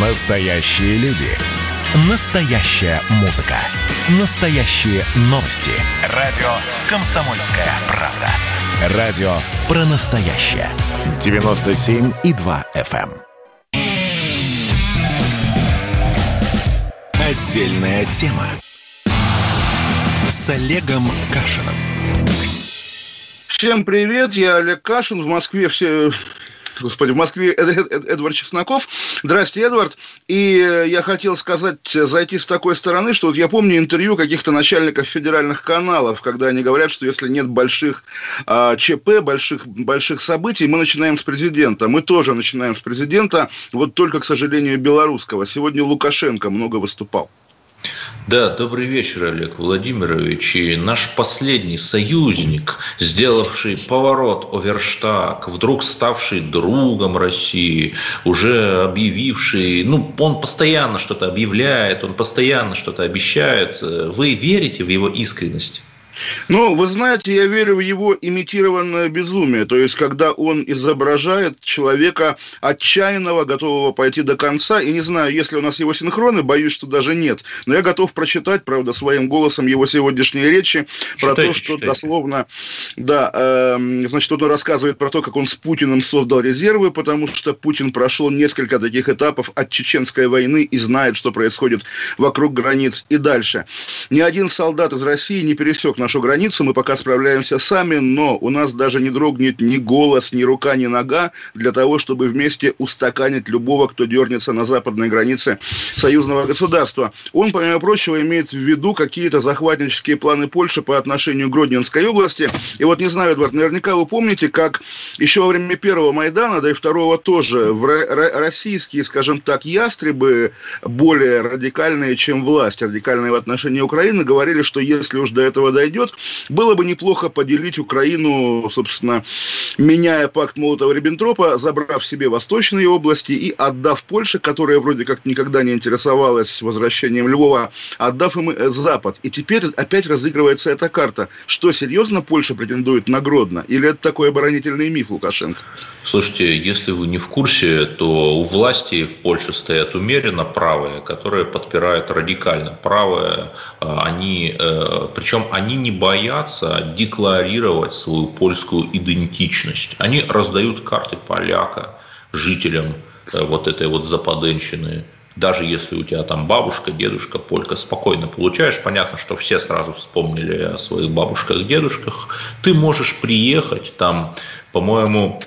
Настоящие люди. Настоящая музыка. Настоящие новости. Радио «Комсомольская правда». Радио про настоящее. 97,2 FM. эм. Отдельная тема. С Олегом Кашиным. Всем привет, я Олег Кашин, в Москве все... Господи, в Москве Эд- Эд- Эдвард Чесноков. Здрасте, Эдвард. И э, я хотел сказать, э, зайти с такой стороны, что вот я помню интервью каких-то начальников федеральных каналов, когда они говорят, что если нет больших а, ЧП, больших, больших событий, мы начинаем с президента. Мы тоже начинаем с президента, вот только, к сожалению, белорусского. Сегодня Лукашенко много выступал. Да, добрый вечер, Олег Владимирович. И наш последний союзник, сделавший поворот Оверштаг, вдруг ставший другом России, уже объявивший, ну, он постоянно что-то объявляет, он постоянно что-то обещает. Вы верите в его искренность? Ну, вы знаете, я верю в его имитированное безумие. То есть, когда он изображает человека отчаянного, готового пойти до конца. И не знаю, если у нас его синхроны, боюсь, что даже нет. Но я готов прочитать, правда, своим голосом его сегодняшние речи про Читайте, то, что читайте. дословно, да, эм, значит, он рассказывает про то, как он с Путиным создал резервы, потому что Путин прошел несколько таких этапов от чеченской войны и знает, что происходит вокруг границ и дальше. Ни один солдат из России не пересек нашу границу, мы пока справляемся сами, но у нас даже не дрогнет ни голос, ни рука, ни нога для того, чтобы вместе устаканить любого, кто дернется на западной границе союзного государства. Он, помимо прочего, имеет в виду какие-то захватнические планы Польши по отношению к Гродненской области. И вот, не знаю, Эдвард, наверняка вы помните, как еще во время первого Майдана, да и второго тоже, в ро- ро- российские, скажем так, ястребы, более радикальные, чем власть, радикальные в отношении Украины, говорили, что если уж до этого дойдет, было бы неплохо поделить Украину, собственно, меняя пакт Молотова-Риббентропа, забрав себе восточные области и отдав Польше, которая вроде как никогда не интересовалась возвращением Львова, отдав им э, Запад. И теперь опять разыгрывается эта карта. Что, серьезно Польша претендует на Гродно? Или это такой оборонительный миф Лукашенко? Слушайте, если вы не в курсе, то у власти в Польше стоят умеренно правые, которые подпирают радикально правые. А, Они, э, причем они не боятся декларировать свою польскую идентичность. Они раздают карты поляка жителям э, вот этой вот западенщины. Даже если у тебя там бабушка, дедушка, полька, спокойно получаешь. Понятно, что все сразу вспомнили о своих бабушках, дедушках. Ты можешь приехать там, по-моему,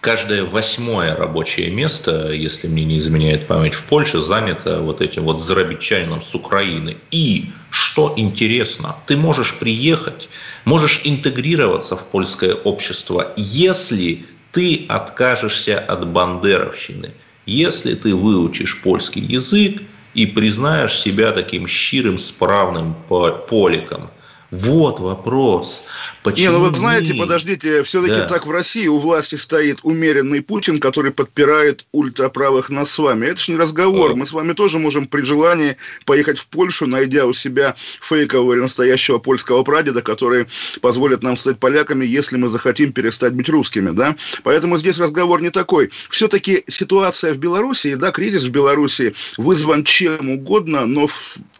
каждое восьмое рабочее место, если мне не изменяет память, в Польше занято вот этим вот зарабичанином с Украины. И, что интересно, ты можешь приехать, можешь интегрироваться в польское общество, если ты откажешься от бандеровщины, если ты выучишь польский язык и признаешь себя таким щирым, справным по- поликом. Вот вопрос. Почему Не, ну вы знаете, мы- подождите, все-таки Да. так в России у власти стоит умеренный Путин, который подпирает ультраправых нас с вами. Это ж не разговор. Да. Мы с вами тоже можем при желании поехать в Польшу, найдя у себя фейкового или настоящего польского прадеда, который позволит нам стать поляками, если мы захотим перестать быть русскими, да? Поэтому здесь разговор не такой. Все-таки ситуация в Белоруссии, да, кризис в Белоруссии вызван чем угодно, но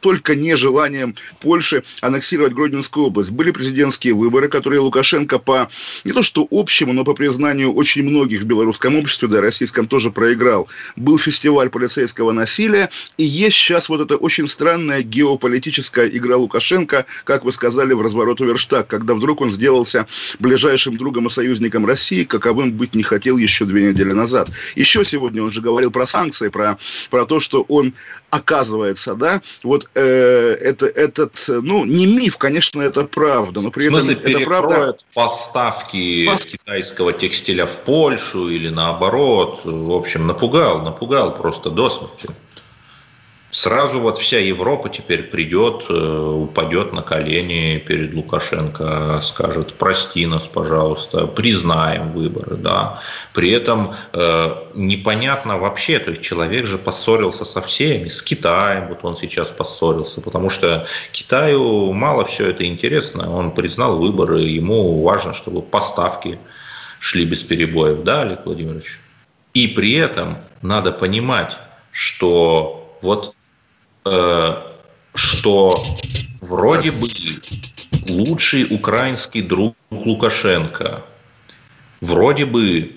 только не желанием Польши аннексировать Гродненскую область. Были президентские выборы, которые Лукашенко по не то что общему, но по признанию очень многих в белорусском обществе, да российском тоже проиграл. Был фестиваль полицейского насилия, и есть сейчас вот эта очень странная геополитическая игра Лукашенко, как вы сказали, в разворот Верштаг, когда вдруг он сделался ближайшим другом и союзником России, каковым быть не хотел еще две недели назад. Еще сегодня он же говорил про санкции, про, про то, что он оказывается, да, вот э, это, этот, ну, не миф, конечно, это правда, но при В смысле, этом это правда. поставки Пос- китайского текстиля в Польшу или наоборот. В общем, напугал, напугал просто до смерти. Сразу вот вся Европа теперь придет, э, упадет на колени перед Лукашенко, скажет, прости нас, пожалуйста, признаем выборы, да. При этом э, непонятно вообще, то есть человек же поссорился со всеми, с Китаем, вот он сейчас поссорился, потому что Китаю мало все это интересно, он признал выборы, ему важно, чтобы поставки шли без перебоев, да, Олег Владимирович? И при этом надо понимать, что вот что вроде бы лучший украинский друг Лукашенко, вроде бы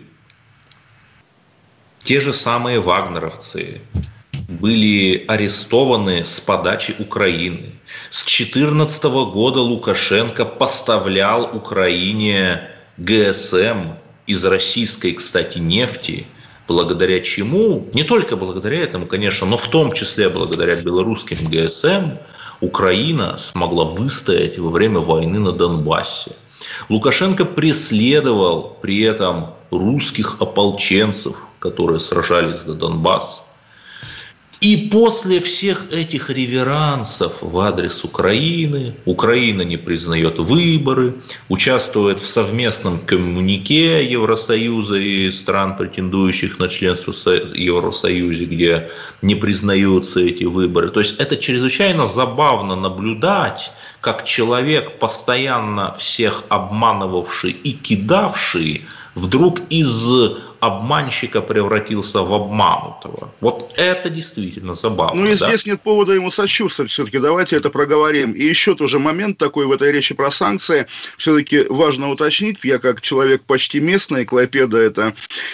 те же самые вагнеровцы были арестованы с подачи Украины. С 2014 года Лукашенко поставлял Украине ГСМ из российской, кстати, нефти, благодаря чему, не только благодаря этому, конечно, но в том числе благодаря белорусским ГСМ, Украина смогла выстоять во время войны на Донбассе. Лукашенко преследовал при этом русских ополченцев, которые сражались за Донбасс. И после всех этих реверансов в адрес Украины, Украина не признает выборы, участвует в совместном коммунике Евросоюза и стран, претендующих на членство в Евросоюзе, где не признаются эти выборы. То есть это чрезвычайно забавно наблюдать, как человек, постоянно всех обманывавший и кидавший, вдруг из обманщика превратился в обманутого. Вот это действительно забавно. Ну и да? здесь нет повода ему сочувствовать все-таки. Давайте это проговорим. И еще тоже момент такой в этой речи про санкции. Все-таки важно уточнить. Я как человек почти местный, Клайпеда это,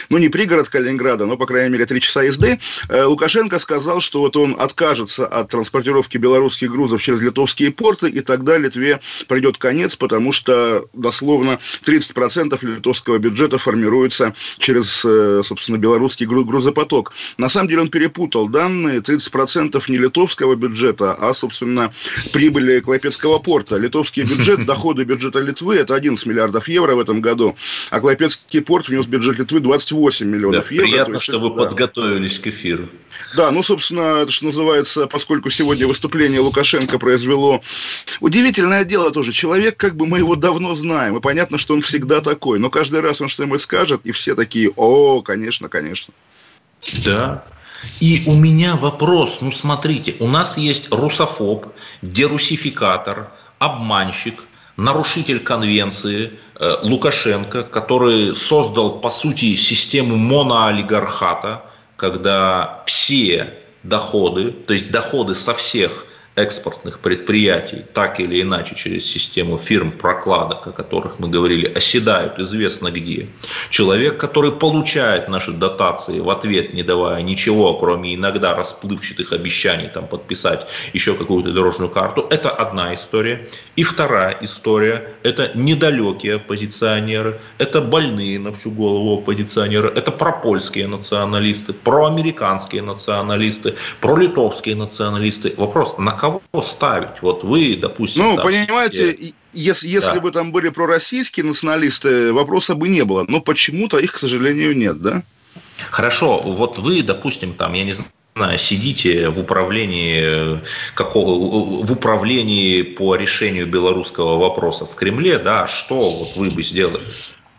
ну не пригород Калининграда, но, по крайней мере, три часа езды. Э, Лукашенко сказал, что вот он откажется от транспортировки белорусских грузов через литовские порты, и тогда Литве придет конец, потому что дословно 30% литовского бюджета формируется через собственно, белорусский грузопоток. На самом деле он перепутал данные. 30% не литовского бюджета, а, собственно, прибыли Клайпецкого порта. Литовский бюджет, доходы бюджета Литвы – это 11 миллиардов евро в этом году, а Клайпецкий порт внес в бюджет Литвы 28 миллионов да, евро. Приятно, есть, что вы да. подготовились к эфиру. Да, ну, собственно, это что называется, поскольку сегодня выступление Лукашенко произвело удивительное дело тоже. Человек, как бы мы его давно знаем, и понятно, что он всегда такой, но каждый раз он что-нибудь скажет, и все такие, о, конечно, конечно. Да. И у меня вопрос, ну смотрите, у нас есть русофоб, дерусификатор, обманщик, нарушитель конвенции э, Лукашенко, который создал, по сути, систему моноолигархата, когда все доходы, то есть доходы со всех экспортных предприятий, так или иначе через систему фирм прокладок, о которых мы говорили, оседают известно где. Человек, который получает наши дотации в ответ, не давая ничего, кроме иногда расплывчатых обещаний там, подписать еще какую-то дорожную карту, это одна история. И вторая история – это недалекие оппозиционеры, это больные на всю голову оппозиционеры, это пропольские националисты, проамериканские националисты, пролитовские националисты. Вопрос, на кого кого ставить? Вот вы, допустим... Ну, там, понимаете, где... если, если да. бы там были пророссийские националисты, вопроса бы не было. Но почему-то их, к сожалению, нет, да? Хорошо, вот вы, допустим, там, я не знаю, сидите в управлении какого, в управлении по решению белорусского вопроса в Кремле, да, что вот вы бы сделали?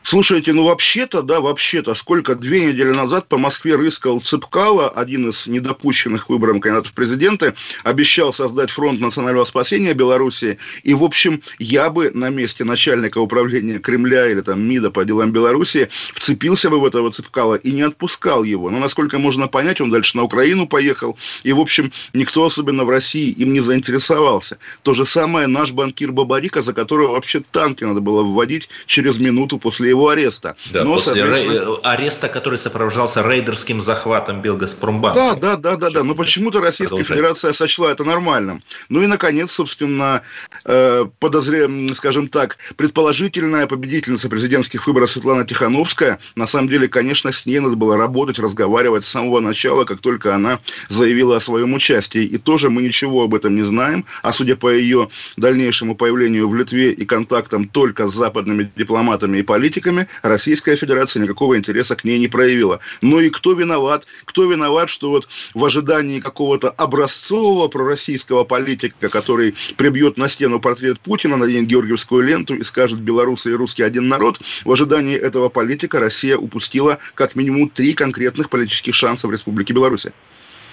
Слушайте, ну вообще-то, да, вообще-то, сколько две недели назад по Москве рыскал Цыпкало, один из недопущенных выбором кандидатов в президенты, обещал создать фронт национального спасения Беларуси. И, в общем, я бы на месте начальника управления Кремля или там МИДа по делам Беларуси вцепился бы в этого Цыпкала и не отпускал его. Но, насколько можно понять, он дальше на Украину поехал. И, в общем, никто особенно в России им не заинтересовался. То же самое наш банкир Бабарика, за которого вообще танки надо было вводить через минуту после его ареста. Да, Но, после соответственно... ареста, который сопровождался рейдерским захватом Белгазпромбанка. Да, да, да, да, да. Но почему-то Российская Продолжай. Федерация сочла это нормальным. Ну и, наконец, собственно, э, подозре... скажем так, предположительная победительница президентских выборов Светлана Тихановская, на самом деле, конечно, с ней надо было работать, разговаривать с самого начала, как только она заявила о своем участии. И тоже мы ничего об этом не знаем, а судя по ее дальнейшему появлению в Литве и контактам только с западными дипломатами и политиками, политиками Российская Федерация никакого интереса к ней не проявила. Ну и кто виноват? Кто виноват, что вот в ожидании какого-то образцового пророссийского политика, который прибьет на стену портрет Путина, наденет Георгиевскую ленту и скажет «белорусы и русский один народ», в ожидании этого политика Россия упустила как минимум три конкретных политических шанса в Республике Беларусь.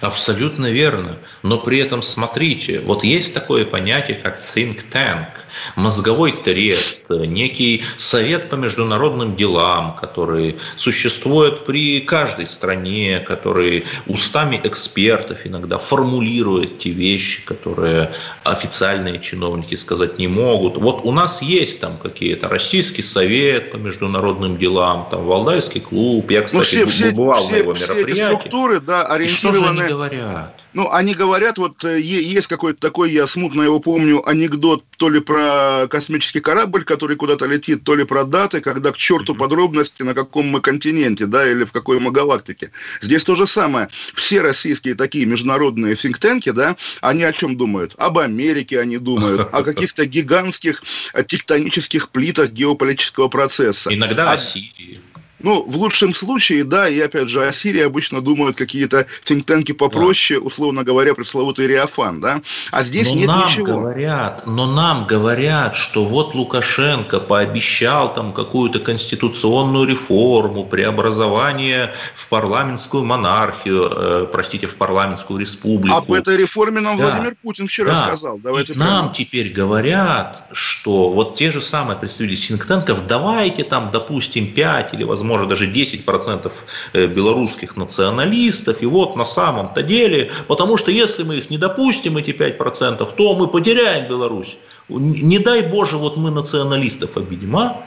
Абсолютно верно. Но при этом смотрите, вот есть такое понятие, как think tank, мозговой трест, некий совет по международным делам, который существует при каждой стране, который устами экспертов иногда формулирует те вещи, которые официальные чиновники сказать не могут. Вот у нас есть там какие-то российский совет по международным делам, там Валдайский клуб, я, кстати, ну, все, бывал все, на его мероприятии. Все эти структуры, да, ориентированы говорят? Ну, они говорят, вот э, есть какой-то такой, я смутно его помню, анекдот то ли про космический корабль, который куда-то летит, то ли про даты, когда к черту подробности, на каком мы континенте, да, или в какой мы галактике. Здесь то же самое. Все российские такие международные синктенки, да, они о чем думают? Об Америке они думают, о каких-то гигантских тектонических плитах геополитического процесса. Иногда о Сирии. Ну, в лучшем случае, да, и опять же, о Сирии обычно думают какие-то тинктенки попроще, да. условно говоря, пресловутый Реофан, да, а здесь но нет нам ничего. Говорят, но нам говорят, что вот Лукашенко пообещал там какую-то конституционную реформу, преобразование в парламентскую монархию, э, простите, в парламентскую республику. Об этой реформе нам да. Владимир Путин вчера да. сказал. Давайте и нам теперь говорят, что вот те же самые представители синктенков, давайте там, допустим, 5 или, возможно, может даже 10% э, белорусских националистов. И вот на самом-то деле, потому что если мы их не допустим, эти 5%, то мы потеряем Беларусь. Не дай Боже, вот мы националистов обидим, а?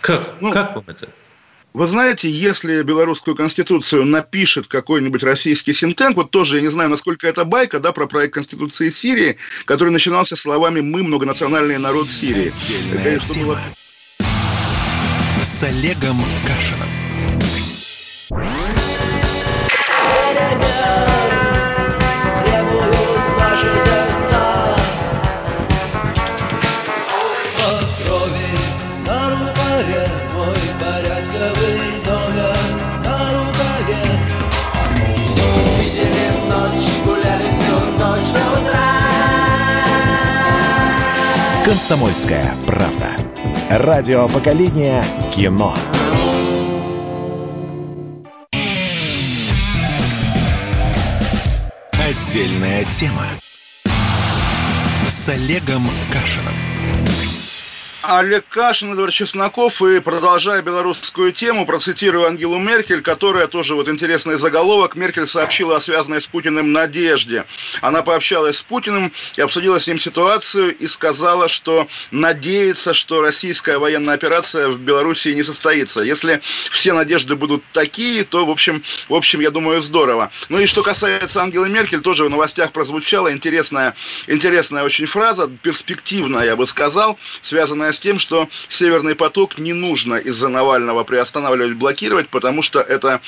Как, ну, как вам это? Вы знаете, если белорусскую конституцию напишет какой-нибудь российский синтенк, вот тоже, я не знаю, насколько это байка, да, про проект конституции Сирии, который начинался словами «Мы многонациональный народ Сирии». Отдельная тема с Олегом Кашиным. «Комсомольская правда». Радио поколения кино. Отдельная тема. С Олегом Кашиным. Олег Кашин, Эдвард Чесноков. И продолжая белорусскую тему, процитирую Ангелу Меркель, которая тоже вот интересный заголовок. Меркель сообщила о связанной с Путиным надежде. Она пообщалась с Путиным и обсудила с ним ситуацию и сказала, что надеется, что российская военная операция в Беларуси не состоится. Если все надежды будут такие, то, в общем, в общем, я думаю, здорово. Ну и что касается Ангелы Меркель, тоже в новостях прозвучала интересная, интересная очень фраза, перспективная, я бы сказал, связанная с тем, что Северный поток не нужно из-за Навального приостанавливать, блокировать, потому что это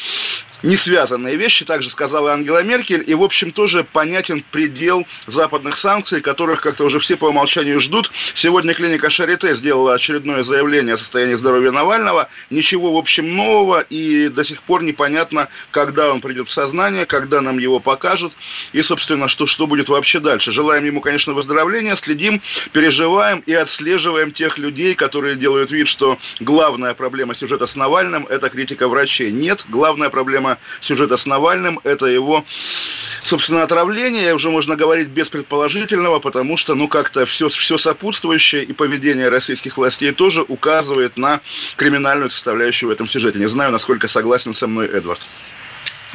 не связанные вещи, также сказала Ангела Меркель, и, в общем, тоже понятен предел западных санкций, которых как-то уже все по умолчанию ждут. Сегодня клиника Шарите сделала очередное заявление о состоянии здоровья Навального. Ничего, в общем, нового, и до сих пор непонятно, когда он придет в сознание, когда нам его покажут, и, собственно, что, что будет вообще дальше. Желаем ему, конечно, выздоровления, следим, переживаем и отслеживаем тех людей, которые делают вид, что главная проблема сюжета с Навальным – это критика врачей. Нет, главная проблема сюжета с Навальным, это его, собственно, отравление, уже можно говорить без предположительного, потому что, ну, как-то все, все сопутствующее и поведение российских властей тоже указывает на криминальную составляющую в этом сюжете. Не знаю, насколько согласен со мной Эдвард.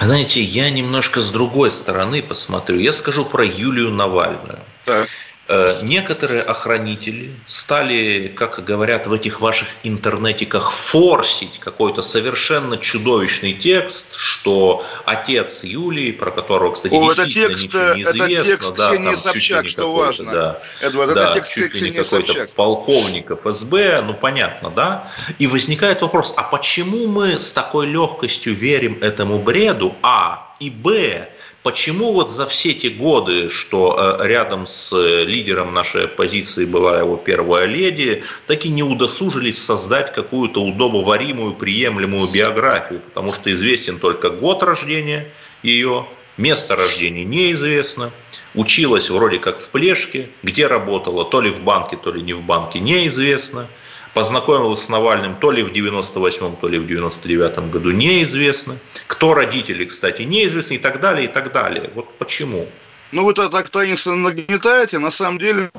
Знаете, я немножко с другой стороны посмотрю. Я скажу про Юлию Навальную. Так. Э, некоторые охранители стали, как говорят в этих ваших интернетиках, форсить какой-то совершенно чудовищный текст, что отец Юлии, про которого, кстати, О, действительно это текст, ничего не известно, это текст да, там Собчак, что важно. Да, Эдвард, да, это текст чуть ли не какой-то полковник ФСБ, ну понятно, да? И возникает вопрос, а почему мы с такой легкостью верим этому бреду, а, и б, Почему вот за все те годы, что э, рядом с э, лидером нашей оппозиции была его первая леди, так и не удосужились создать какую-то удобоваримую, приемлемую биографию, потому что известен только год рождения ее, место рождения неизвестно, училась вроде как в Плешке, где работала, то ли в банке, то ли не в банке, неизвестно – познакомилась с Навальным то ли в 98-м, то ли в 99-м году, неизвестно. Кто родители, кстати, неизвестно и так далее, и так далее. Вот почему? Ну, вы так таинственно нагнетаете. На самом деле,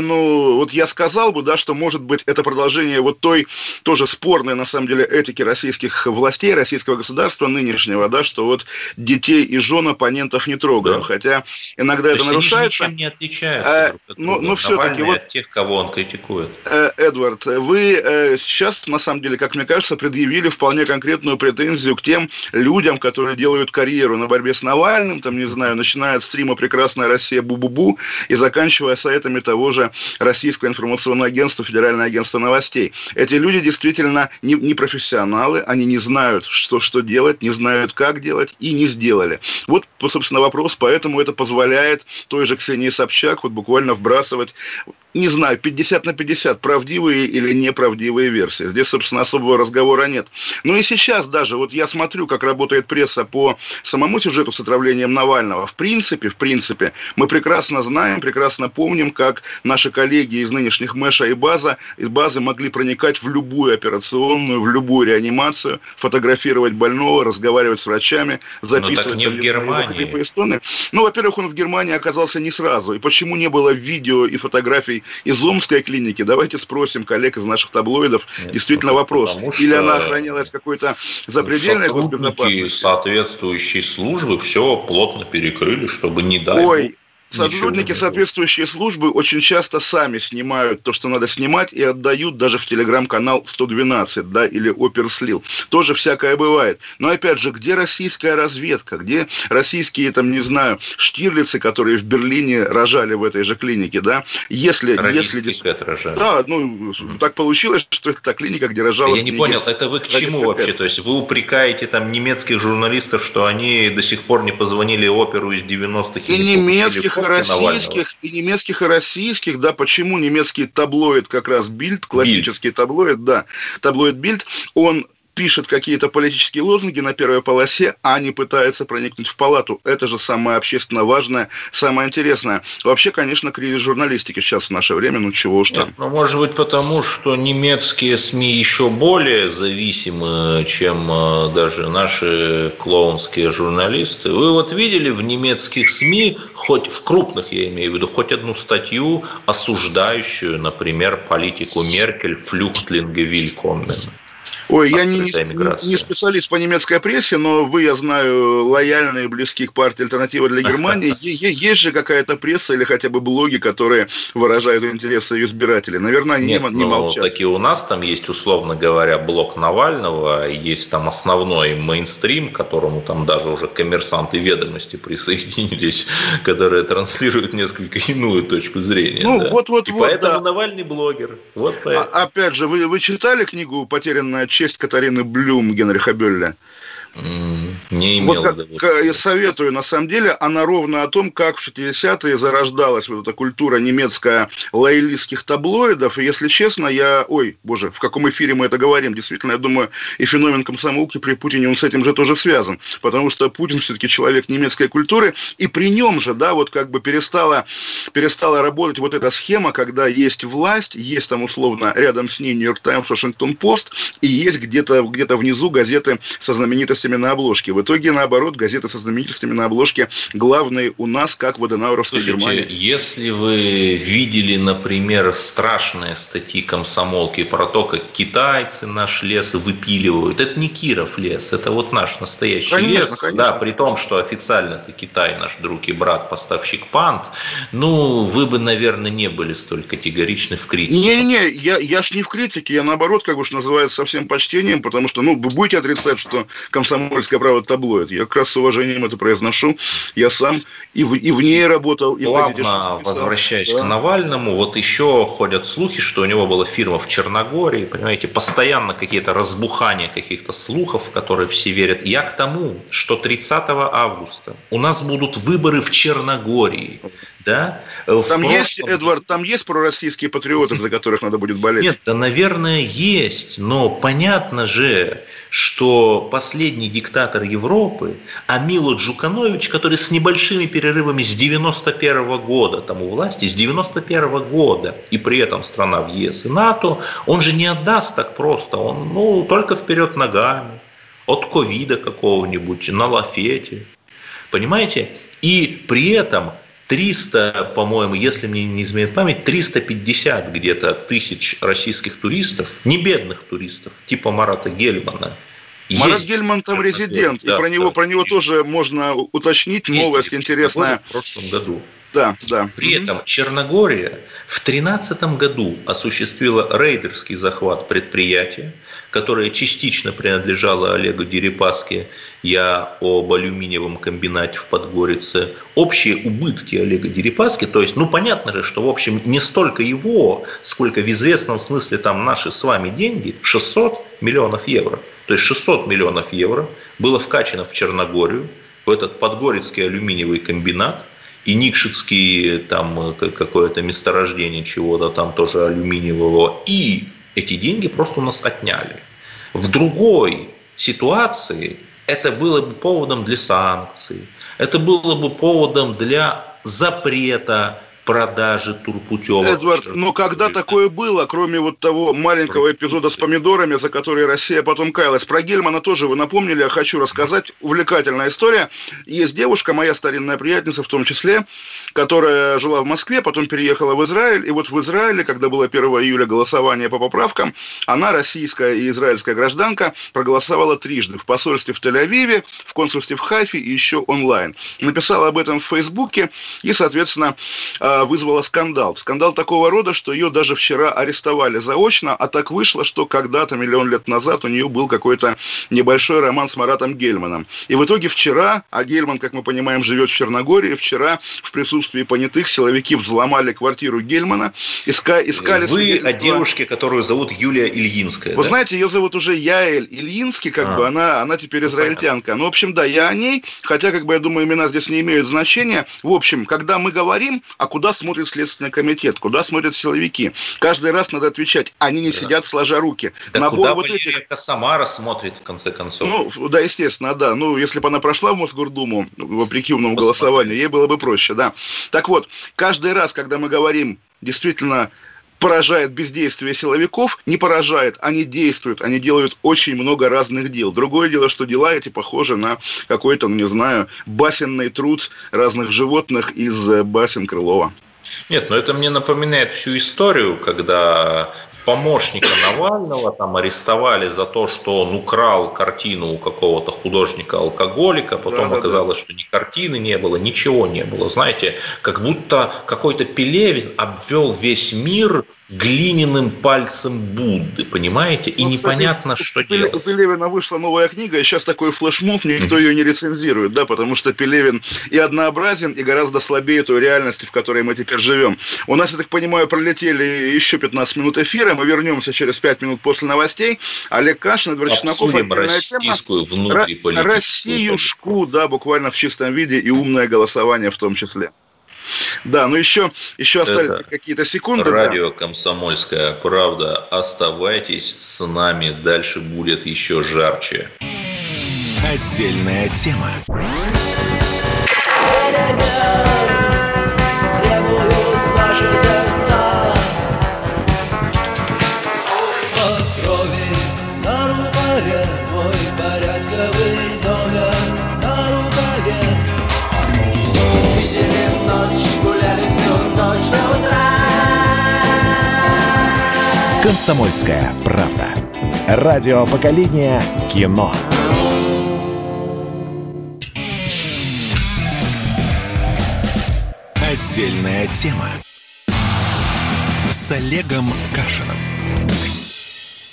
ну, вот я сказал бы, да, что, может быть, это продолжение вот той тоже спорной, на самом деле, этики российских властей, российского государства нынешнего, да, что вот детей и жен оппонентов не трогаем, да. хотя иногда То это нарушается. Они ничем не отличаются. А, но, но все-таки вот... От тех, кого он критикует. Э, Эдвард, вы э, сейчас, на самом деле, как мне кажется, предъявили вполне конкретную претензию к тем людям, которые делают карьеру на борьбе с Навальным, там, не знаю, начиная от стрима «Прекрасная Россия Бу-Бу-Бу» и заканчивая сайтами того же же Российское информационное агентство, Федеральное агентство новостей. Эти люди действительно не, не профессионалы, они не знают, что, что делать, не знают, как делать, и не сделали. Вот, собственно, вопрос, поэтому это позволяет той же Ксении Собчак вот буквально вбрасывать не знаю, 50 на 50, правдивые или неправдивые версии. Здесь, собственно, особого разговора нет. Но и сейчас даже, вот я смотрю, как работает пресса по самому сюжету с отравлением Навального. В принципе, в принципе, мы прекрасно знаем, прекрасно помним, как наши коллеги из нынешних Мэша и База, из Базы могли проникать в любую операционную, в любую реанимацию, фотографировать больного, разговаривать с врачами, записывать... Но так не в Германии. Ну, во-первых, он в Германии оказался не сразу. И почему не было видео и фотографий из Омской клиники. Давайте спросим коллег из наших таблоидов. Нет, Действительно вопрос. Что Или она охранялась какой-то запредельной госбезопасностью? соответствующей службы все плотно перекрыли, чтобы не дать Ой, Сотрудники соответствующей службы очень часто сами снимают то, что надо снимать, и отдают даже в телеграм-канал 112, да, или Оперслил. Тоже всякое бывает. Но опять же, где российская разведка? Где российские, там, не знаю, штирлицы, которые в Берлине рожали в этой же клинике, да? Если... если рожали. Да, ну, так получилось, что это та клиника, где рожала... Я не понял, это вы к чему вообще? То есть вы упрекаете там немецких журналистов, что они до сих пор не позвонили оперу из 90-х и, и немецких и российских, и немецких, и российских, да, почему немецкий таблоид, как раз Бильд, классический Bild. таблоид, да, таблоид Бильд, он пишет какие-то политические лозунги на первой полосе, а не пытается проникнуть в палату. Это же самое общественно важное, самое интересное. Вообще, конечно, кризис журналистики сейчас в наше время, ну чего уж там. Нет, ну, может быть, потому что немецкие СМИ еще более зависимы, чем э, даже наши клоунские журналисты. Вы вот видели в немецких СМИ, хоть в крупных, я имею в виду, хоть одну статью, осуждающую, например, политику Меркель, Флюхтлинге, Вилькоммен? Ой, я не, не, не специалист по немецкой прессе, но вы, я знаю, лояльные и близки к партии «Альтернатива для Германии». Есть же какая-то пресса или хотя бы блоги, которые выражают интересы избирателей? Наверное, они Нет, не, ну, молчат. Таки у нас там есть, условно говоря, блок Навального, есть там основной мейнстрим, к которому там даже уже коммерсанты ведомости присоединились, которые транслируют несколько иную точку зрения. Ну, да? вот, вот, и вот, поэтому да. Навальный блогер. Вот а, поэтому. А, опять же, вы, вы читали книгу «Потерянная честь Катарины Блюм Генриха Бёлля. Не имел вот как, я советую, на самом деле, она ровно о том, как в 60-е зарождалась вот эта культура немецкая лоялистских таблоидов. И, если честно, я... Ой, боже, в каком эфире мы это говорим? Действительно, я думаю, и феномен комсомолки при Путине, он с этим же тоже связан. Потому что Путин все-таки человек немецкой культуры. И при нем же, да, вот как бы перестала, перестала работать вот эта схема, когда есть власть, есть там условно рядом с ней Нью-Йорк Таймс, Вашингтон Пост, и есть где-то где внизу газеты со знаменитостями знаменитостями на обложке. В итоге, наоборот, газеты со знаменитостями на обложке главные у нас, как в Аденауровской Германии. если вы видели, например, страшные статьи комсомолки про то, как китайцы наш лес выпиливают, это не Киров лес, это вот наш настоящий конечно, лес. Конечно. Да, при том, что официально это Китай наш друг и брат, поставщик пант, ну, вы бы, наверное, не были столь категоричны в критике. Не-не, я, я ж не в критике, я наоборот, как уж называется, совсем почтением, потому что, ну, вы будете отрицать, что комсомол комсомольская правда таблоид. Я как раз с уважением это произношу. Я сам и в, и в ней работал, и Плавно возвращаясь да. к Навальному, вот еще ходят слухи, что у него была фирма в Черногории, понимаете, постоянно какие-то разбухания каких-то слухов, в которые все верят. Я к тому, что 30 августа у нас будут выборы в Черногории. Да? В там прошлом... есть, Эдвард, там есть пророссийские патриоты, за которых надо будет болеть? Нет, да, наверное, есть, но понятно же, что последний диктатор Европы, Амило Джуканович, который с небольшими перерывами с 91 -го года там у власти, с 91 -го года, и при этом страна в ЕС и НАТО, он же не отдаст так просто, он ну, только вперед ногами, от ковида какого-нибудь, на лафете, понимаете? И при этом 300, по-моему, если мне не изменяет память, 350 где-то тысяч российских туристов, не бедных туристов, типа Марата Гельмана, Марат Гельман там резидент, да, и про него, да, про него тоже можно уточнить новость интересная. В прошлом году. Да, да. При этом Черногория в 2013 году осуществила рейдерский захват предприятия, которое частично принадлежало Олегу Дерипаске. Я об алюминиевом комбинате в Подгорице. Общие убытки Олега Дерипаски, то есть, ну, понятно же, что, в общем, не столько его, сколько в известном смысле там наши с вами деньги, 600 миллионов евро. То есть 600 миллионов евро было вкачано в Черногорию, в этот подгорецкий алюминиевый комбинат – и Никшицкий, там э, какое-то месторождение чего-то там тоже алюминиевого, и эти деньги просто у нас отняли. В другой ситуации это было бы поводом для санкций, это было бы поводом для запрета продажи турпутевок. Эдвард, но когда такое было, кроме вот того маленького эпизода с помидорами, за который Россия потом каялась? Про Гельмана тоже вы напомнили, я хочу рассказать. Увлекательная история. Есть девушка, моя старинная приятельница в том числе, которая жила в Москве, потом переехала в Израиль. И вот в Израиле, когда было 1 июля голосование по поправкам, она, российская и израильская гражданка, проголосовала трижды. В посольстве в Тель-Авиве, в консульстве в Хайфе и еще онлайн. Написала об этом в Фейсбуке и, соответственно, а, вызвала скандал. Скандал такого рода, что ее даже вчера арестовали заочно, а так вышло, что когда-то, миллион лет назад, у нее был какой-то небольшой роман с Маратом Гельманом. И в итоге вчера, а Гельман, как мы понимаем, живет в Черногории, вчера в присутствии понятых силовики взломали квартиру Гельмана, иска, искали... Вы о девушке, которую зовут Юлия Ильинская, Вы да? знаете, ее зовут уже Яэль Ильинский, как а. бы, она, она теперь ну, израильтянка. Ну, в общем, да, я о ней, хотя, как бы, я думаю, имена здесь не имеют значения. В общем, когда мы говорим, а куда куда смотрит Следственный комитет, куда смотрят силовики. Каждый раз надо отвечать, они не да. сидят сложа руки. Да Набор куда вот этих... Самара смотрит, в конце концов. Ну, да, естественно, да. Ну, если бы она прошла в Мосгордуму, вопреки умному Посмотри. голосованию, ей было бы проще, да. Так вот, каждый раз, когда мы говорим действительно поражает бездействие силовиков, не поражает, они действуют, они делают очень много разных дел. Другое дело, что дела эти похожи на какой-то, ну не знаю, басенный труд разных животных из э, басен Крылова. Нет, но это мне напоминает всю историю, когда помощника Навального там арестовали за то, что он украл картину у какого-то художника-алкоголика, потом да, оказалось, да. что ни картины не было, ничего не было. Знаете, как будто какой-то Пелевин обвел весь мир глиняным пальцем Будды, понимаете? И ну, непонятно, кстати, что делать. У Пелевина вышла новая книга, и сейчас такой флешмоб, никто ее не рецензирует, да, потому что Пелевин и однообразен, и гораздо слабее той реальности, в которой мы теперь живем. У нас, я так понимаю, пролетели еще 15 минут эфира, мы вернемся через 5 минут после новостей. Олег Кашин, Эдвард Чесноков, отдельная тема. Россиюшку, да, буквально в чистом виде, и умное голосование в том числе. Да, но еще, еще остались какие-то секунды. Радио да. «Комсомольская правда». Оставайтесь с нами, дальше будет еще жарче. Отдельная тема. «Комсомольская правда». Радио поколения кино. Отдельная тема с Олегом Кашиным.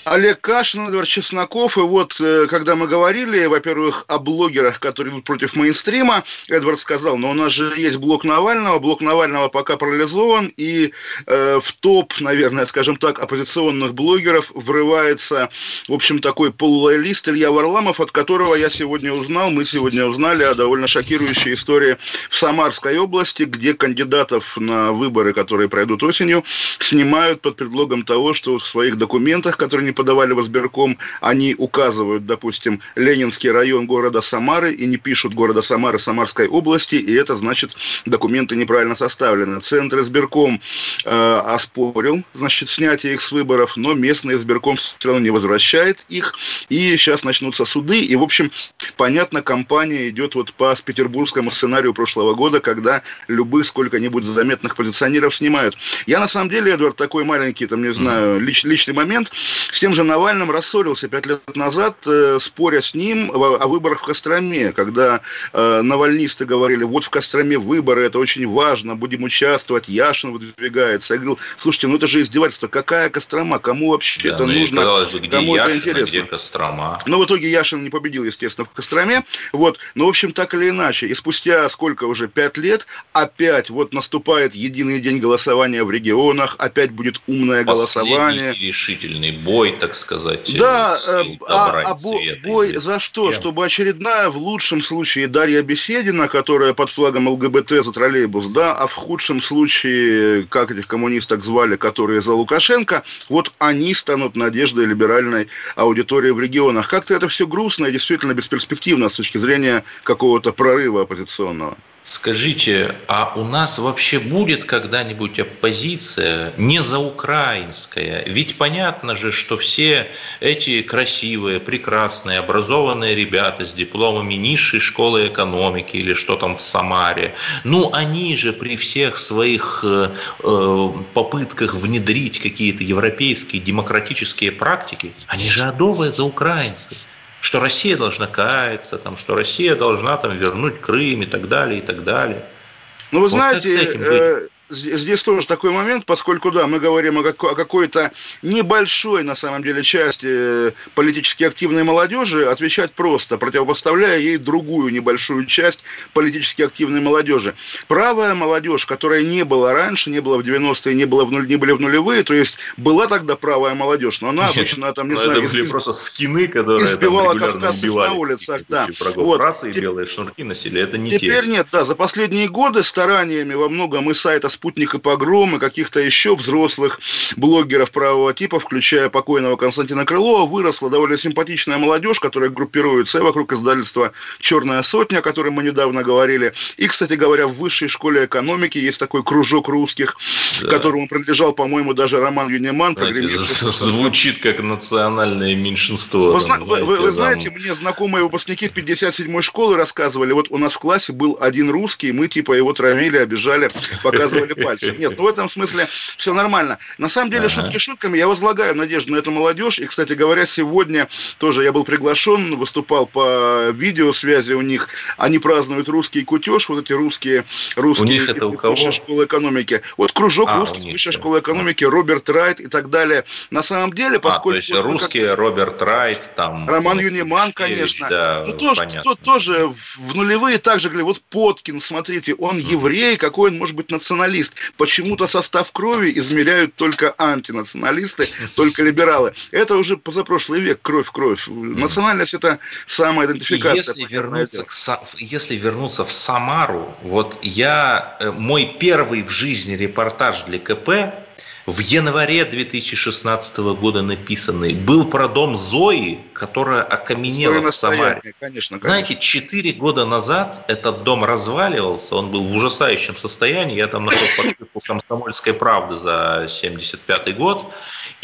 Олег Кашин, Эдвард Чесноков. И вот, э, когда мы говорили, во-первых, о блогерах, которые идут против мейнстрима, Эдвард сказал, но у нас же есть блок Навального, блок Навального пока парализован, и э, в топ, наверное, скажем так, оппозиционных блогеров врывается, в общем, такой полулоялист Илья Варламов, от которого я сегодня узнал, мы сегодня узнали о довольно шокирующей истории в Самарской области, где кандидатов на выборы, которые пройдут осенью, снимают под предлогом того, что в своих документах, которые не подавали в избирком, они указывают, допустим, Ленинский район города Самары и не пишут города Самары Самарской области, и это значит, документы неправильно составлены. Центр избирком э, оспорил, значит, снятие их с выборов, но местный избирком все равно не возвращает их, и сейчас начнутся суды, и, в общем, понятно, кампания идет вот по петербургскому сценарию прошлого года, когда любых сколько-нибудь заметных позиционеров снимают. Я, на самом деле, Эдвард, такой маленький, там, не знаю, лич, личный момент, с тем же Навальным рассорился пять лет назад, э, споря с ним о, о выборах в Костроме, когда э, навальнисты говорили, вот в Костроме выборы, это очень важно, будем участвовать, Яшин выдвигается. Я говорил, слушайте, ну это же издевательство, какая Кострома, кому вообще да, это ну нужно, бы, где кому Яшин, это интересно. Где Кострома? Но в итоге Яшин не победил, естественно, в Костроме, вот, но в общем так или иначе, и спустя сколько уже, пять лет, опять вот наступает единый день голосования в регионах, опять будет умное Последний голосование. решительный бой, так сказать. Да, э, а, а бой, бой за что? Чтобы очередная, в лучшем случае, Дарья Беседина, которая под флагом ЛГБТ за троллейбус, да, а в худшем случае, как этих коммунисток звали, которые за Лукашенко, вот они станут надеждой либеральной аудитории в регионах. Как-то это все грустно и действительно бесперспективно с точки зрения какого-то прорыва оппозиционного. Скажите, а у нас вообще будет когда-нибудь оппозиция не заукраинская? Ведь понятно же, что все эти красивые, прекрасные, образованные ребята с дипломами низшей школы экономики или что там в Самаре, ну они же при всех своих э, э попытках внедрить какие-то европейские демократические практики, они же адовые заукраинцы что Россия должна каяться, там, что Россия должна там, вернуть Крым и так далее, и так далее. Ну, вы вот знаете, здесь тоже такой момент, поскольку, да, мы говорим о, какой-то небольшой, на самом деле, части э, политически активной молодежи, отвечать просто, противопоставляя ей другую небольшую часть политически активной молодежи. Правая молодежь, которая не была раньше, не была в 90-е, не, была в нуль, не были в нулевые, то есть была тогда правая молодежь, но она обычно там, не знаю... Это были просто скины, которые избивала кавказцев на улицах, да. Вот. Расы и белые шнурки носили, это не Теперь те. нет, да, за последние годы стараниями во многом и сайта спутник и погром, и каких-то еще взрослых блогеров правого типа, включая покойного Константина Крылова, выросла довольно симпатичная молодежь, которая группируется и вокруг издательства «Черная сотня», о котором мы недавно говорили. И, кстати говоря, в высшей школе экономики есть такой кружок русских, да. которому принадлежал, по-моему, даже Роман Юниман. Звучит как национальное меньшинство. Вы, там, вы, вы, вы знаете, мне знакомые выпускники 57-й школы рассказывали, вот у нас в классе был один русский, мы типа его травили, обижали, показывали показывали пальцем. Нет, ну в этом смысле все нормально. На самом деле, ага. шутки шутками, я возлагаю надежду на эту молодежь. И, кстати говоря, сегодня тоже я был приглашен, выступал по видеосвязи у них. Они празднуют русский кутеж, вот эти русские, русские у них это у кого? школы экономики. Вот кружок а, русских высшей школы экономики, Роберт Райт и так далее. На самом деле, поскольку... А, то есть вот, русские, как... Роберт Райт, там... Роман Юниман, конечно. Да, ну, тоже, то, тоже в нулевые также говорили, вот Поткин, смотрите, он еврей, какой он может быть националист националист. Почему-то состав крови измеряют только антинационалисты, только либералы. Это уже позапрошлый век, кровь, кровь. Национальность – это самая идентификация. Если вернуться, к, если вернуться в Самару, вот я, э, мой первый в жизни репортаж для КП в январе 2016 года написанный, был про дом Зои, которая окаменела в Самаре. Конечно, конечно. Знаете, 4 года назад этот дом разваливался, он был в ужасающем состоянии, я там нашел подписку «Комсомольской правды» за 75 год,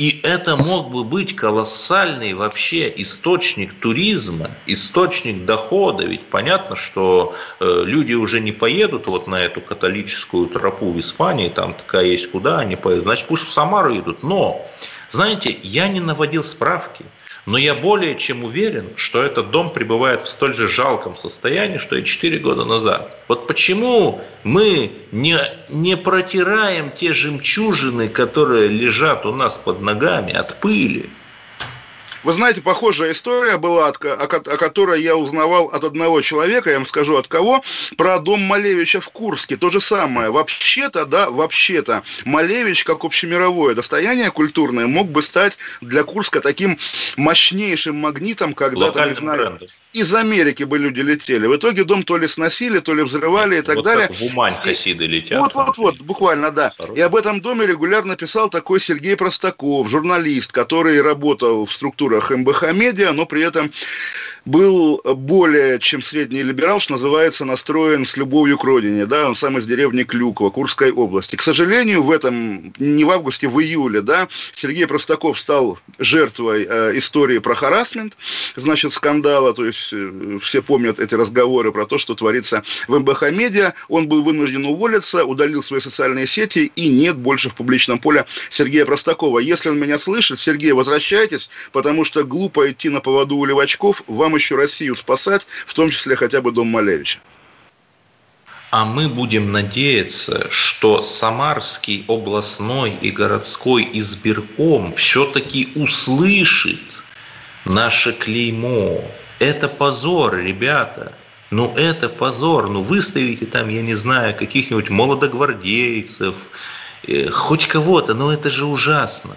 и это мог бы быть колоссальный вообще источник туризма, источник дохода. Ведь понятно, что э, люди уже не поедут вот на эту католическую тропу в Испании, там такая есть куда они поедут. Значит, пусть в Самару идут. Но, знаете, я не наводил справки. Но я более чем уверен, что этот дом пребывает в столь же жалком состоянии, что и 4 года назад. Вот почему мы не, не протираем те жемчужины, которые лежат у нас под ногами от пыли? Вы знаете, похожая история была, о которой я узнавал от одного человека, я вам скажу от кого, про дом Малевича в Курске. То же самое. Вообще-то, да, вообще-то, Малевич, как общемировое достояние культурное, мог бы стать для Курска таким мощнейшим магнитом, когда-то, не знаю, брендом. из Америки бы люди летели. В итоге дом то ли сносили, то ли взрывали и так вот далее. Как в Умань хасиды летят. Вот, вот, вот, буквально, да. И об этом доме регулярно писал такой Сергей Простаков, журналист, который работал в структурах МБХ Медиа, но при этом был более чем средний либерал, что называется, настроен с любовью к родине. Да, он сам из деревни Клюкова, Курской области. К сожалению, в этом, не в августе, в июле, да, Сергей Простаков стал жертвой э, истории про харасмент, значит, скандала, то есть э, все помнят эти разговоры про то, что творится в МБХ Медиа. Он был вынужден уволиться, удалил свои социальные сети и нет больше в публичном поле Сергея Простакова. Если он меня слышит, Сергей, возвращайтесь, потому что глупо идти на поводу у левачков, вам еще Россию спасать, в том числе хотя бы дом Малевича. А мы будем надеяться, что Самарский областной и городской избирком все-таки услышит наше клеймо. Это позор, ребята. Ну, это позор. Ну, выставите там, я не знаю, каких-нибудь молодогвардейцев, э, хоть кого-то, но это же ужасно.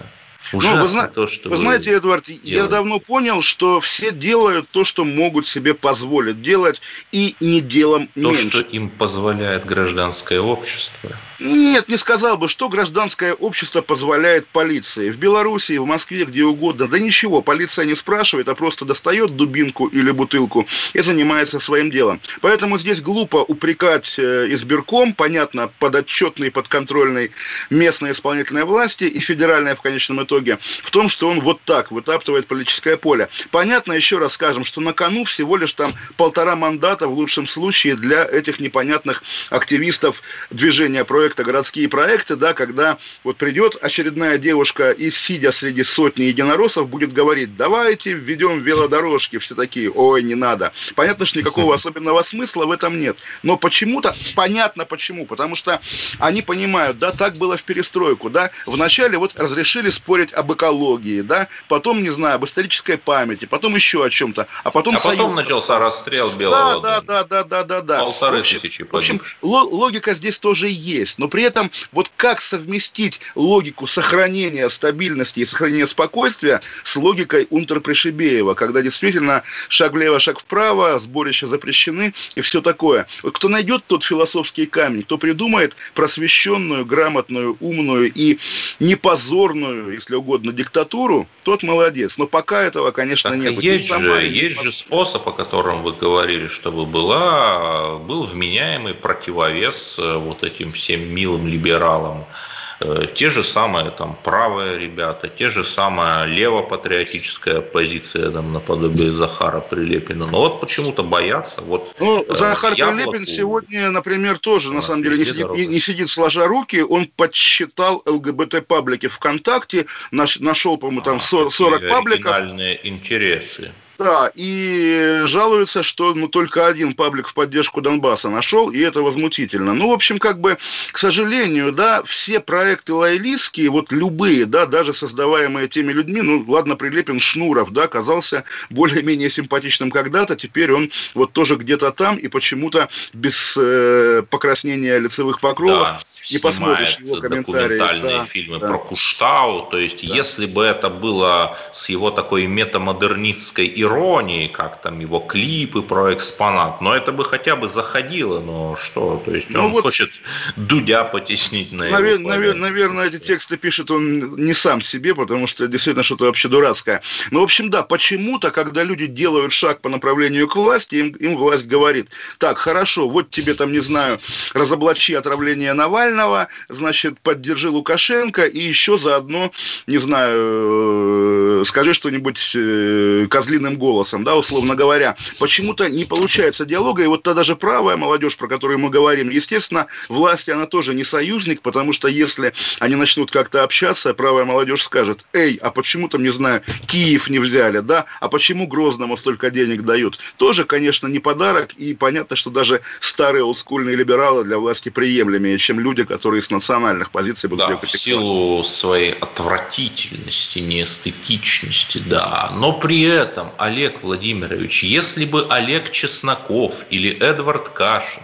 Ужасно ну, вы, зна- то, что вы, вы знаете, Эдвард, делаете. я давно понял, что все делают то, что могут себе позволить делать, и не делом то, меньше. То, что им позволяет гражданское общество. Нет, не сказал бы, что гражданское общество позволяет полиции. В Беларуси, в Москве, где угодно. Да ничего, полиция не спрашивает, а просто достает дубинку или бутылку и занимается своим делом. Поэтому здесь глупо упрекать э, избирком, понятно, подотчетный, подконтрольный местной исполнительной власти и федеральной в конечном итоге, в том, что он вот так вытаптывает политическое поле. Понятно, еще раз скажем, что на кону всего лишь там полтора мандата в лучшем случае для этих непонятных активистов движения проекта проекта, городские проекты, да, когда вот придет очередная девушка и, сидя среди сотни единороссов, будет говорить, давайте введем велодорожки, все такие, ой, не надо. Понятно, что никакого особенного смысла в этом нет. Но почему-то, понятно почему, потому что они понимают, да, так было в перестройку, да, вначале вот разрешили спорить об экологии, да, потом, не знаю, об исторической памяти, потом еще о чем-то, а потом А потом союз... начался расстрел белого Да, да, да, да, да, да. Полторы тысячи В общем, логика здесь тоже есть есть. Но при этом вот как совместить логику сохранения стабильности и сохранения спокойствия с логикой Унтерпришибеева, когда действительно шаг влево, шаг вправо, сборища запрещены и все такое. Вот кто найдет тот философский камень, кто придумает просвещенную, грамотную, умную и непозорную, если угодно, диктатуру, тот молодец. Но пока этого, конечно, так нет. Есть, же, есть же способ, о котором вы говорили, чтобы была, был вменяемый противовес э, вот этим всем милым либералам, те же самые там правые ребята, те же самая левопатриотическая позиция там наподобие Захара Прилепина. Но вот почему-то боятся. Вот, ну, э, Захар яблоку... Прилепин сегодня, например, тоже на самом деле не сидит, не, не сидит сложа руки. Он подсчитал ЛГБТ-паблики ВКонтакте, нашел, по-моему, там 40, 40 пабликов. интересы. Да, и жалуются, что ну, только один паблик в поддержку Донбасса нашел, и это возмутительно. Ну, в общем, как бы, к сожалению, да, все проекты лоялистские, вот любые, да, даже создаваемые теми людьми, ну, ладно, Прилепин Шнуров, да, казался более-менее симпатичным когда-то, теперь он вот тоже где-то там, и почему-то без э, покраснения лицевых покровов да, не посмотришь его комментарии. документальные да, фильмы да. про Куштау, то есть, да. если бы это было с его такой метамодернистской иронии, как там его клипы про экспонат, но это бы хотя бы заходило, но что, то есть ну, он вот, хочет Дудя потеснить на навер, его навер, Наверное, эти тексты пишет он не сам себе, потому что действительно что-то вообще дурацкое. Но, в общем, да, почему-то, когда люди делают шаг по направлению к власти, им, им власть говорит, так, хорошо, вот тебе там, не знаю, разоблачи отравление Навального, значит, поддержи Лукашенко и еще заодно, не знаю, э, скажи что-нибудь э, козлиным правильным голосом, да, условно говоря, почему-то не получается диалога, и вот та даже правая молодежь, про которую мы говорим, естественно, власти она тоже не союзник, потому что если они начнут как-то общаться, правая молодежь скажет, эй, а почему там, не знаю, Киев не взяли, да, а почему Грозному столько денег дают? Тоже, конечно, не подарок, и понятно, что даже старые олдскульные либералы для власти приемлемее, чем люди, которые с национальных позиций будут да, в силу своей отвратительности, неэстетичности, да. Но при этом, Олег Владимирович, если бы Олег Чесноков или Эдвард Кашин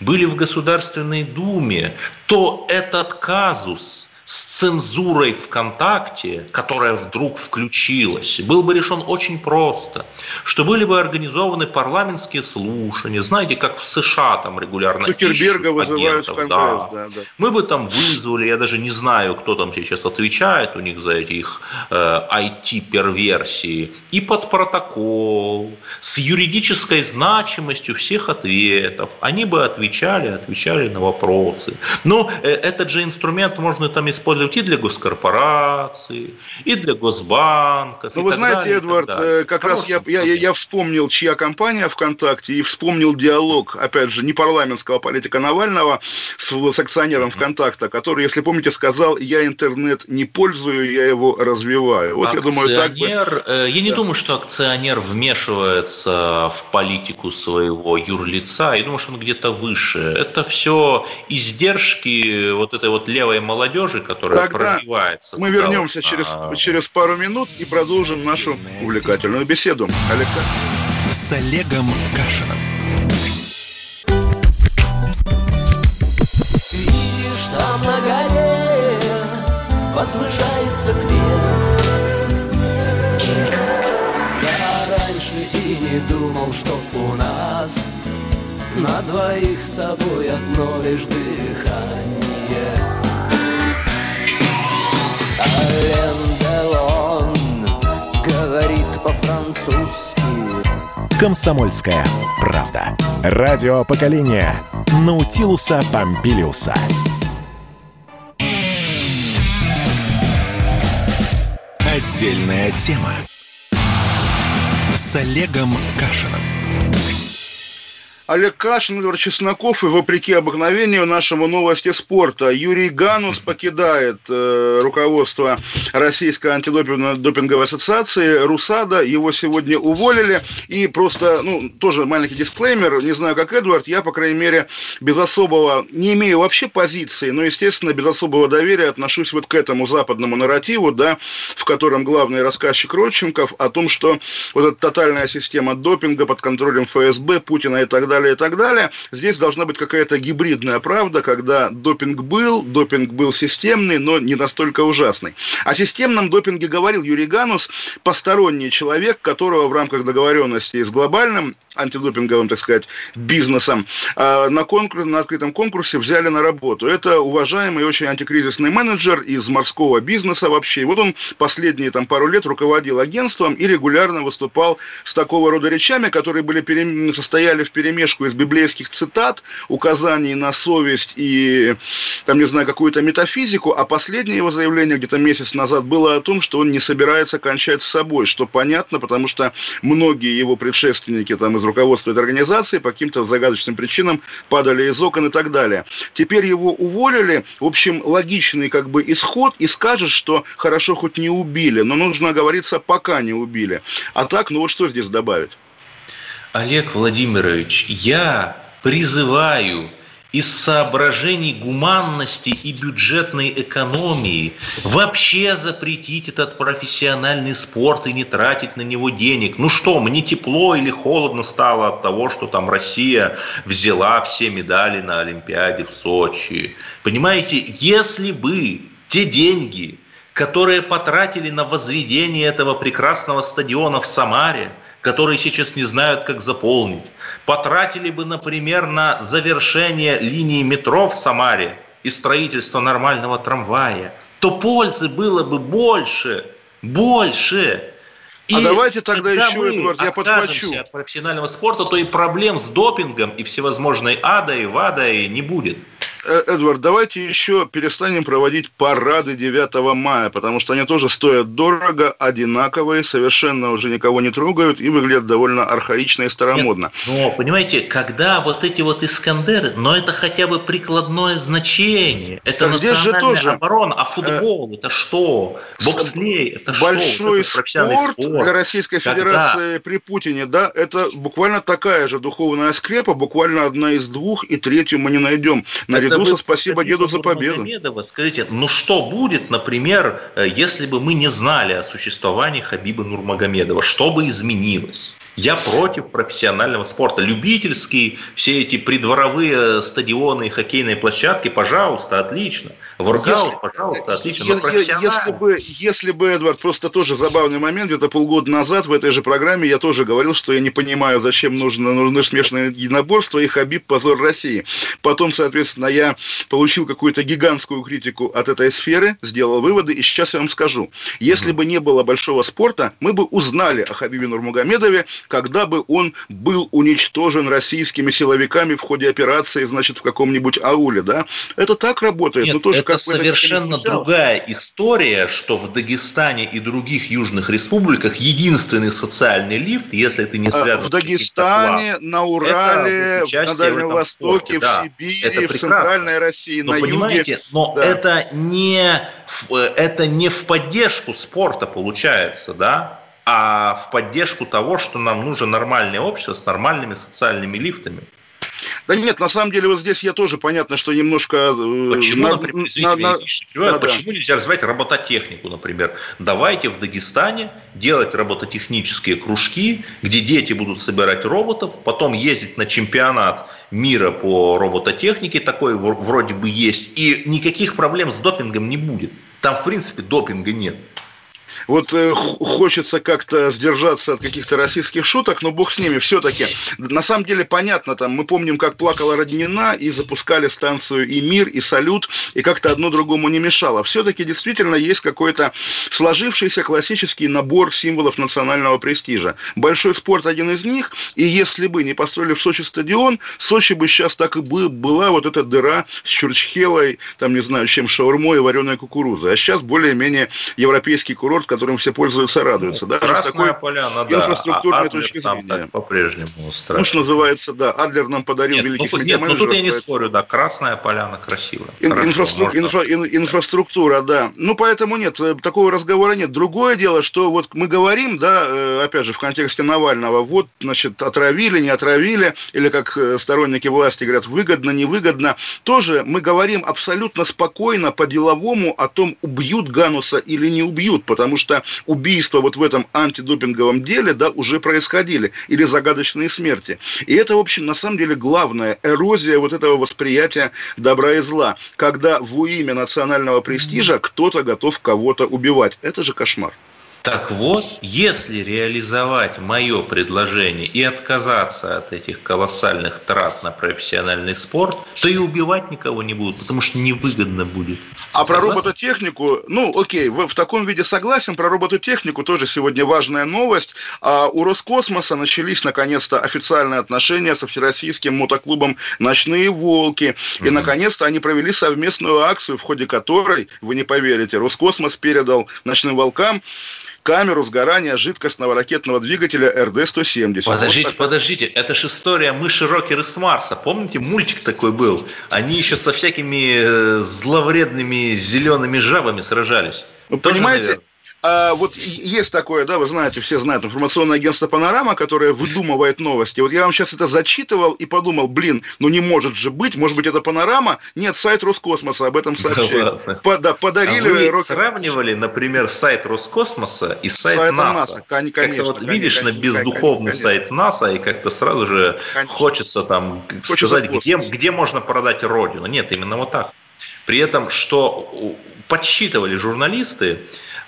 были в Государственной Думе, то этот казус – с цензурой ВКонтакте, которая вдруг включилась, был бы решен очень просто, что были бы организованы парламентские слушания, знаете, как в США там регулярно Цукерберга вызывают агентов, да. Да, да. Мы бы там вызвали, я даже не знаю, кто там сейчас отвечает у них за эти их э, IT-перверсии, и под протокол, с юридической значимостью всех ответов. Они бы отвечали, отвечали на вопросы. Но э, этот же инструмент можно там использовать и для госкорпораций, и для госбанков. Ну, вы знаете, далее, Эдвард, э, как раз я, я, я вспомнил, чья компания ВКонтакте, и вспомнил диалог, опять же, не парламентского политика Навального с, с акционером ВКонтакта, который, если помните, сказал, я интернет не пользую, я его развиваю. Вот акционер, я думаю, так бы... Э, я не да. думаю, что акционер вмешивается в политику своего юрлица. Я думаю, что он где-то выше. Это все издержки вот этой вот левой молодежи, которая Тогда пробивается. Мы вернемся вот, через, а... через пару минут и продолжим нашу увлекательную беседу. Олег С Олегом Кашином. Видишь, там на горе возвышается крест. Я раньше и не думал, что у нас на двоих с тобой одно лишь дыхание. Ален говорит по-французски. Комсомольская правда. Радио поколения Наутилуса Помпилиуса. Отдельная тема с Олегом Кашиным. Олег Кашин, Эдвард Чесноков и, вопреки обыкновению, нашему новости спорта. Юрий Ганус покидает э, руководство Российской антидопинговой ассоциации РУСАДА. Его сегодня уволили. И просто, ну, тоже маленький дисклеймер. Не знаю, как Эдвард, я, по крайней мере, без особого, не имею вообще позиции, но, естественно, без особого доверия отношусь вот к этому западному нарративу, да, в котором главный рассказчик Родченков о том, что вот эта тотальная система допинга под контролем ФСБ, Путина и так далее, далее, и так далее. Здесь должна быть какая-то гибридная правда, когда допинг был, допинг был системный, но не настолько ужасный. О системном допинге говорил Юрий Ганус, посторонний человек, которого в рамках договоренности с глобальным антидопинговым, так сказать, бизнесом, а, на, конкурс, на открытом конкурсе взяли на работу. Это уважаемый очень антикризисный менеджер из морского бизнеса вообще. И вот он последние там пару лет руководил агентством и регулярно выступал с такого рода речами, которые были перем... состояли в перемешку из библейских цитат, указаний на совесть и, там, не знаю, какую-то метафизику, а последнее его заявление где-то месяц назад было о том, что он не собирается кончать с собой, что понятно, потому что многие его предшественники там из руководства этой организации по каким-то загадочным причинам падали из окон и так далее. Теперь его уволили. В общем, логичный как бы исход и скажет, что хорошо хоть не убили, но нужно оговориться, пока не убили. А так, ну вот что здесь добавить? Олег Владимирович, я призываю из соображений гуманности и бюджетной экономии вообще запретить этот профессиональный спорт и не тратить на него денег. Ну что, мне тепло или холодно стало от того, что там Россия взяла все медали на Олимпиаде в Сочи. Понимаете, если бы те деньги, которые потратили на возведение этого прекрасного стадиона в Самаре, которые сейчас не знают, как заполнить, потратили бы, например, на завершение линии метро в Самаре и строительство нормального трамвая, то пользы было бы больше, больше. И а давайте тогда еще, Эдуард, я подхвачу. от профессионального спорта, то и проблем с допингом и всевозможной адой, вадой не будет. Э, Эдвард, давайте еще перестанем проводить парады 9 мая, потому что они тоже стоят дорого, одинаковые, совершенно уже никого не трогают и выглядят довольно архаично и старомодно. Нет, но, понимаете, когда вот эти вот Искандеры, но это хотя бы прикладное значение. Это так здесь же тоже оборона, а футбол э, это что? Бокслей это большой что? Большой спорт, спорт для Российской Федерации когда? при Путине, да, это буквально такая же духовная скрепа, буквально одна из двух, и третью мы не найдем наряду Туса, спасибо деду за победу. Скажите, ну что будет, например, э, если бы мы не знали о существовании Хабиба Нурмагомедова? Что бы изменилось? Я против профессионального спорта. Любительские, все эти придворовые стадионы и хоккейные площадки, пожалуйста, отлично. Воркаут, если, пожалуйста, отлично. Но если, бы, если бы, Эдвард, просто тоже забавный момент, где-то полгода назад в этой же программе я тоже говорил, что я не понимаю, зачем нужно, нужны смешанные единоборства и Хабиб позор России. Потом, соответственно, я получил какую-то гигантскую критику от этой сферы, сделал выводы, и сейчас я вам скажу. Если бы не было большого спорта, мы бы узнали о Хабибе Нурмагомедове, когда бы он был уничтожен российскими силовиками в ходе операции, значит, в каком-нибудь ауле, да? Это так работает. Нет, но тоже это совершенно другая история, что в Дагестане и других южных республиках единственный социальный лифт, если ты не связан В Дагестане, на Урале, на Дальнем Востоке, да, в Сибири, в Центральной России, но, на юге. Но да. это, не, это не в поддержку спорта получается, да? А в поддержку того, что нам нужно нормальное общество с нормальными социальными лифтами. Да нет, на самом деле вот здесь я тоже понятно, что немножко... Э, почему, на, например, извините, на, на, на, почему да. нельзя развивать робототехнику, например? Давайте в Дагестане делать робототехнические кружки, где дети будут собирать роботов, потом ездить на чемпионат мира по робототехнике, такой вроде бы есть, и никаких проблем с допингом не будет. Там, в принципе, допинга нет. Вот э, хочется как-то сдержаться от каких-то российских шуток, но бог с ними. Все-таки, на самом деле, понятно, там, мы помним, как плакала Роднина, и запускали станцию и «Мир», и «Салют», и как-то одно другому не мешало. Все-таки действительно есть какой-то сложившийся классический набор символов национального престижа. Большой спорт один из них, и если бы не построили в Сочи стадион, Сочи бы сейчас так и бы была вот эта дыра с чурчхелой, там, не знаю, чем шаурмой и вареной кукурузой. А сейчас более-менее европейский курорт, которым все пользуются, радуются. Ну, да? Красная такой поляна, да. Инфраструктурной а точки зрения. по-прежнему устраивает. Ну, что называется, да. Адлер нам подарил нет, великих ну, Нет, ну тут я не спорю, да. Красная поляна красивая. Ин- Хорошо, инфраструк- инфра- ин- инфраструктура, да. Ну, поэтому нет, э, такого разговора нет. Другое дело, что вот мы говорим, да, э, опять же, в контексте Навального, вот, значит, отравили, не отравили, или как э, сторонники власти говорят, выгодно, невыгодно. Тоже мы говорим абсолютно спокойно, по-деловому о том, убьют Гануса или не убьют, потому что что убийства вот в этом антидопинговом деле, да, уже происходили, или загадочные смерти. И это, в общем, на самом деле главная эрозия вот этого восприятия добра и зла, когда во имя национального престижа кто-то готов кого-то убивать. Это же кошмар. Так вот, если реализовать мое предложение и отказаться от этих колоссальных трат на профессиональный спорт, то и убивать никого не будут, потому что невыгодно будет. А Согласен? про робототехнику, ну окей, в, в таком виде согласен, про робототехнику тоже сегодня важная новость. А у Роскосмоса начались наконец-то официальные отношения со всероссийским мотоклубом «Ночные волки». И mm-hmm. наконец-то они провели совместную акцию, в ходе которой, вы не поверите, Роскосмос передал «Ночным волкам» камеру сгорания жидкостного ракетного двигателя РД-170. Подождите, вот подождите, это же история мыши Рокеры с Марса. Помните, мультик такой был? Они еще со всякими э, зловредными зелеными жабами сражались. Вы Тоже, понимаете, наверное. А, вот есть такое, да, вы знаете, все знают, информационное агентство «Панорама», которое выдумывает новости. Вот я вам сейчас это зачитывал и подумал, блин, ну не может же быть, может быть, это «Панорама»? Нет, сайт Роскосмоса об этом сообщает. Да, По, да, подарили... А вы рок... сравнивали, например, сайт Роскосмоса и сайт, сайт НАСА? НАСА. Конечно, вот конечно, видишь конечно, на бездуховный конечно, сайт НАСА, и как-то сразу же конечно. хочется там хочется сказать, где, где можно продать Родину. Нет, именно вот так. При этом, что подсчитывали журналисты,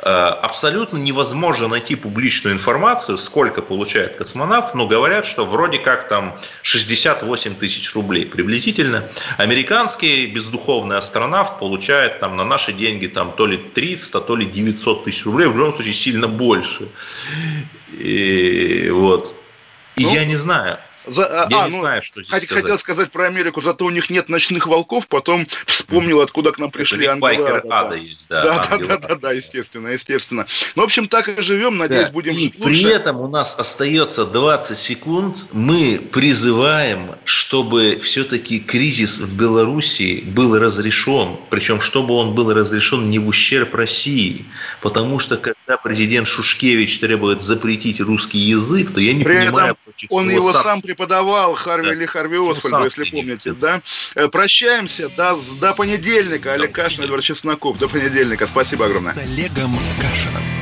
абсолютно невозможно найти публичную информацию, сколько получает космонавт, но говорят, что вроде как там 68 тысяч рублей приблизительно. Американский бездуховный астронавт получает там на наши деньги там то ли 300, то ли 900 тысяч рублей, в любом случае сильно больше. И вот. И ну, я не знаю, за, а, Я а, не ну, знаю, что здесь хотел сказать. сказать про Америку, зато у них нет ночных волков, потом вспомнил, откуда к нам пришли ангелы. Да, да. Есть, да, да, да, да, да, да, естественно, естественно. Ну, в общем, так и живем, надеюсь, да. будем и жить лучше. При этом у нас остается 20 секунд. Мы призываем, чтобы все-таки кризис в Белоруссии был разрешен, причем чтобы он был разрешен не в ущерб России, потому что когда президент Шушкевич требует запретить русский язык, то я не при понимаю, этом Он его сам, сам преподавал, Харви да. или Харви Освальду, если помните, да? Э, прощаемся до, до понедельника. Олег Кашин, Эдвард Чесноков. До понедельника. Спасибо огромное. С Олегом Кашиным.